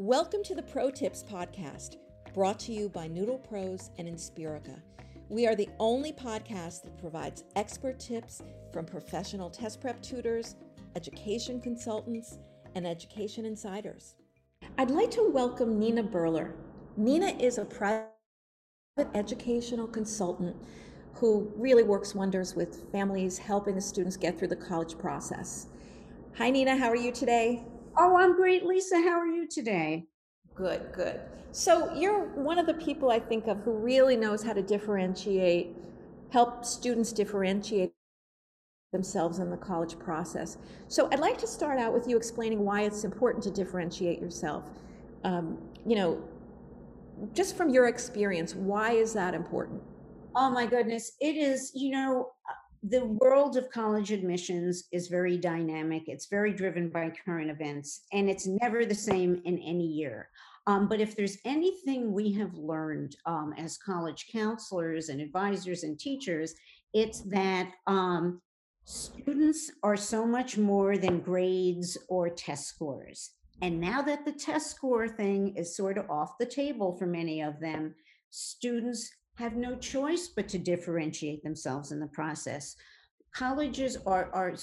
Welcome to the Pro Tips Podcast, brought to you by Noodle Pros and Inspirica. We are the only podcast that provides expert tips from professional test prep tutors, education consultants, and education insiders. I'd like to welcome Nina Berler. Nina is a private educational consultant who really works wonders with families helping the students get through the college process. Hi, Nina. How are you today? Oh, I'm great, Lisa. How are you today? Good, good. So you're one of the people I think of who really knows how to differentiate, help students differentiate themselves in the college process. So I'd like to start out with you explaining why it's important to differentiate yourself. Um, you know, just from your experience, why is that important? Oh my goodness, it is. You know, the world of college admissions is very dynamic. It's very driven by current events, and it's never the same in any year. Um, but if there's anything we have learned um, as college counselors and advisors and teachers, it's that um, students are so much more than grades or test scores. And now that the test score thing is sort of off the table for many of them, students have no choice but to differentiate themselves in the process. Colleges are, are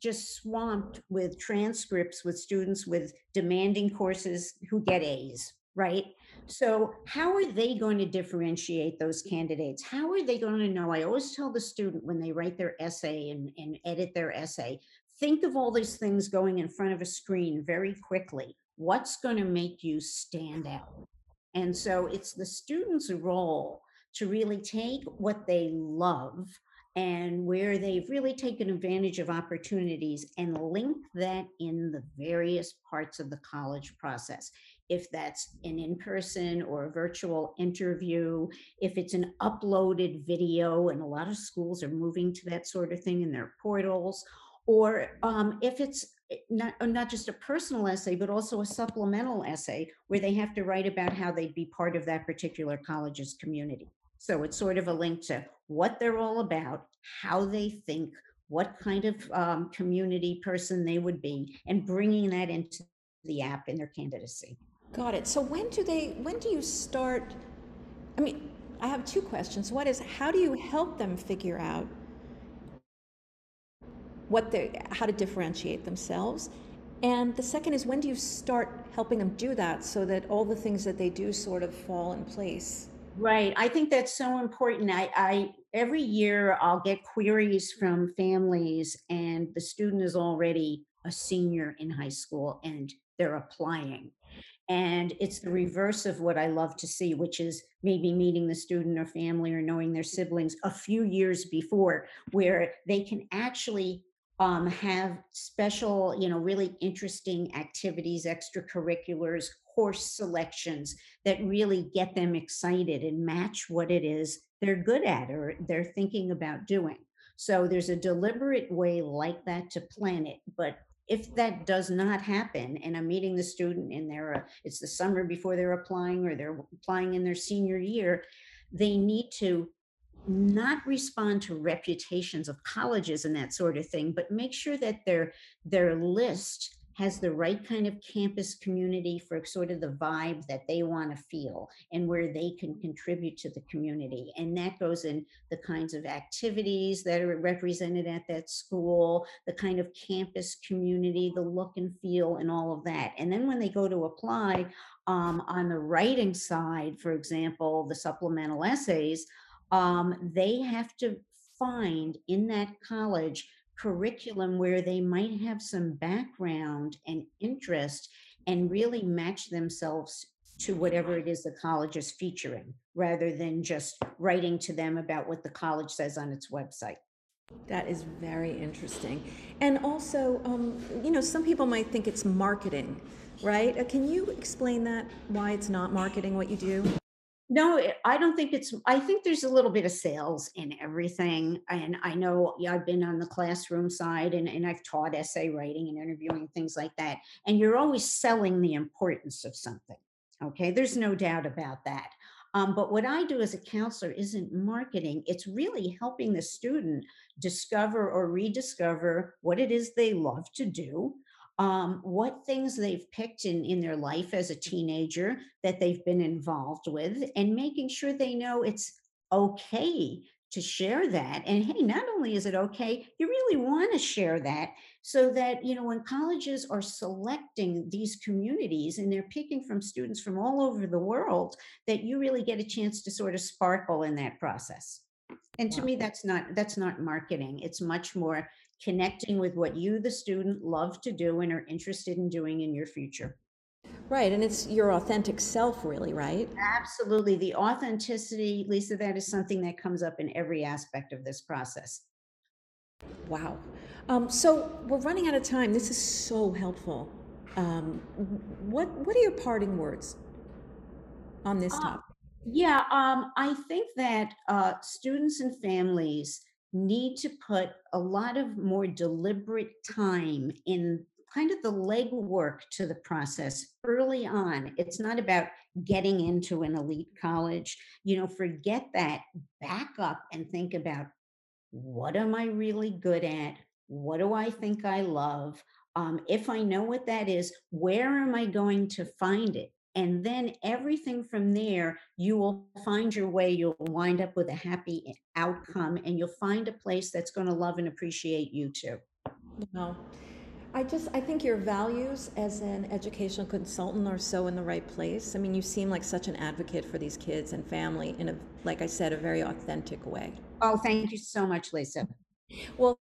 just swamped with transcripts with students with demanding courses who get A's, right? So, how are they going to differentiate those candidates? How are they going to know? I always tell the student when they write their essay and, and edit their essay, think of all these things going in front of a screen very quickly. What's going to make you stand out? And so, it's the student's role to really take what they love and where they've really taken advantage of opportunities and link that in the various parts of the college process. If that's an in person or a virtual interview, if it's an uploaded video, and a lot of schools are moving to that sort of thing in their portals, or um, if it's eh, not, uh, not just a personal essay, but also a supplemental essay where they have to write about how they'd be part of that particular college's community. So it's sort of a link to what they're all about, how they think, what kind of um, community person they would be, and bringing that into the app in their candidacy. Got it. So when do they? When do you start? I mean, I have two questions. What is how do you help them figure out what they how to differentiate themselves? And the second is when do you start helping them do that so that all the things that they do sort of fall in place? Right. I think that's so important. I, I every year I'll get queries from families, and the student is already a senior in high school and they're applying. And it's the reverse of what I love to see, which is maybe meeting the student or family or knowing their siblings a few years before, where they can actually um, have special, you know, really interesting activities, extracurriculars, course selections that really get them excited and match what it is they're good at or they're thinking about doing. So there's a deliberate way like that to plan it. But if that does not happen and I'm meeting the student and they're a, it's the summer before they're applying or they're applying in their senior year, they need to not respond to reputations of colleges and that sort of thing, but make sure that their their list has the right kind of campus community for sort of the vibe that they want to feel and where they can contribute to the community. And that goes in the kinds of activities that are represented at that school, the kind of campus community, the look and feel, and all of that. And then when they go to apply um, on the writing side, for example, the supplemental essays, um, they have to find in that college curriculum where they might have some background and interest and really match themselves to whatever it is the college is featuring rather than just writing to them about what the college says on its website. That is very interesting. And also, um, you know, some people might think it's marketing, right? Uh, can you explain that, why it's not marketing what you do? No, eh, I don't think it's, I think there's a little bit of sales in everything. And I know yeah, I've been on the classroom side and, and I've taught essay writing and interviewing, things like that. And you're always selling the importance of something. Okay. There's no doubt about that. Um, but what I do as a counselor isn't marketing, it's really helping the student discover or rediscover what it is they love to do um, what things they've picked in, in their life as a teenager that they've been involved with, and making sure they know it's okay to share that. And hey, not only is it okay, you really want to share that so that, you know, when colleges are selecting these communities and they're picking from students from all over the world, that you really get a chance to sort of sparkle in that process. And to me, that's not that's not marketing. It's much more connecting with what you, the student, love to do and are interested in doing in your future. Right, and it's your authentic self, really, right? Absolutely. The authenticity, Lisa, that is something that comes up in every aspect of this process. Wow. Um, so we're running out of time. This is so helpful. Um, what What are your parting words on this Uh, topic? yeah, um, I think that uh, students and families need to put a lot of more deliberate time in kind of the legwork to the process early on. It's not about getting into an elite college. You know, forget that. Back up and think about what am I really good at? What do I think I love? Um, if I know what that is, where am I going to find it? And then everything from there, you will find your way. You'll wind up with a happy outcome and you'll find a place that's going to love and appreciate you too. Wow. I just I think your values as an educational consultant are so in the right place. I mean, you seem like such an advocate for these kids and family in a like I said, a very authentic way. Oh, thank you so much, Lisa. Well,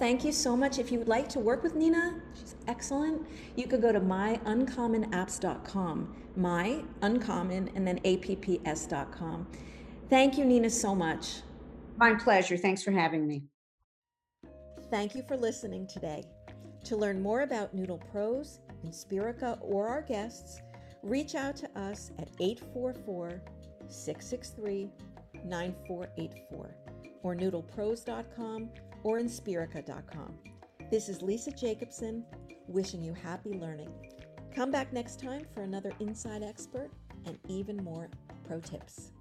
thank you so much. If you would like to work with Nina, she's excellent. You could go to myuncommonapps.com, my uncommon and then apps.com. Thank you, Nina, so much. My pleasure. Thanks for having me. Thank you for listening today. To learn more about Noodle Pros, Inspirica, or our guests, reach out to us at 844 663 9484 or noodlepros.com or inspirica.com. This is Lisa Jacobson wishing you happy learning. Come back next time for another Inside Expert and even more pro tips.